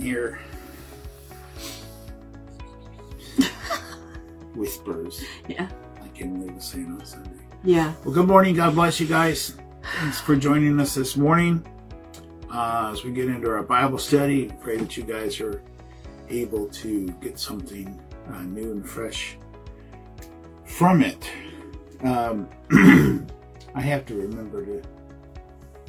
we're just sitting here. Whispers, Yeah. like Emily was saying on Sunday. Yeah. Well, good morning. God bless you guys. Thanks for joining us this morning. Uh, as we get into our Bible study, pray that you guys are able to get something uh, new and fresh from it. Um, I have to remember to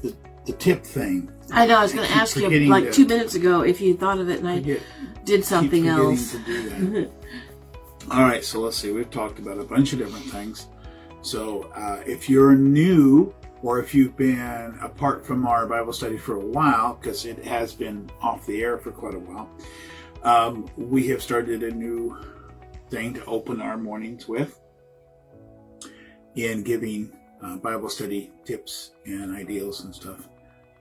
the, the tip thing. I know. I was going to ask you like to- two minutes ago if you thought of it, and I Forget- did something else. to do that. All right, so let's see. We've talked about a bunch of different things. So uh, if you're new or if you've been apart from our Bible study for a while, because it has been off the air for quite a while, um, we have started a new thing to open our mornings with in giving uh, Bible study tips and ideals and stuff.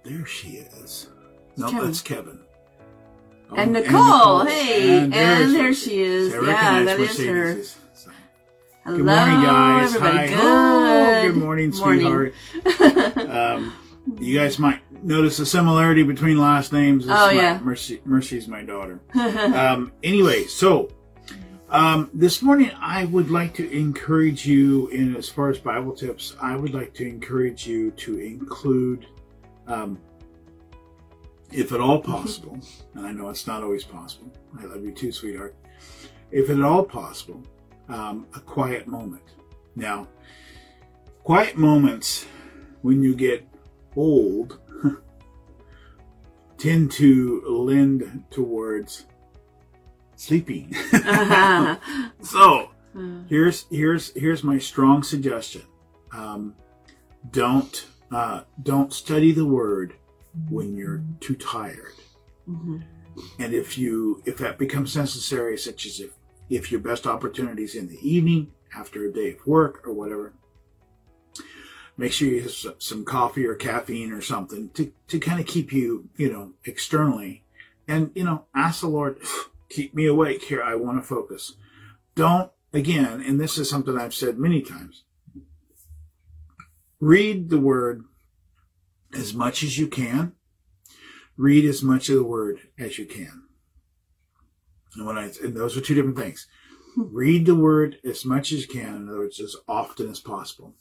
There she is. No, Kevin. that's Kevin. Oh, And Nicole, Nicole. hey, and, there's there she is. Yeah, that is her. so. Hello, Good morning, guys. everybody. Hi. Good. Oh, good morning, sweetheart. um, you guys might notice a similarity between last names. This Oh, my- yeah. Mercy, Mercy's my daughter. um, anyway, so um, this morning I would like to encourage you, in as far as Bible tips, I would like to encourage you to include, um, if at all possible, and I know it's not always possible. I love you too, sweetheart. If at all possible, um, a quiet moment. Now, quiet moments when you get old tend to lend towards sleeping. Uh-huh. so here's here's here's my strong suggestion. Um, don't uh, don't study the word when you're too tired. Mhm. And if you if that becomes necessary, such as if if your best opportunity is in the evening after a day of work or whatever, make sure you have some coffee or caffeine or something to to kind of keep you you know externally, and you know ask the Lord, keep me awake here. I want to focus. Don't again, and this is something I've said many times. Read the word as much as you can read as much of the word as you can. And when I and those are two different things. read the word as much as you can, in other words, as often as possible.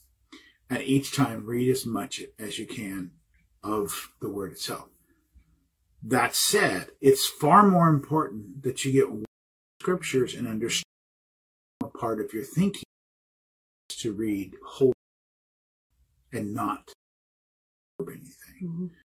And each time read as much as you can of the word itself. That said, it's far more important that you get scriptures and understand a part of your thinking to read whole and not anything. Mhm.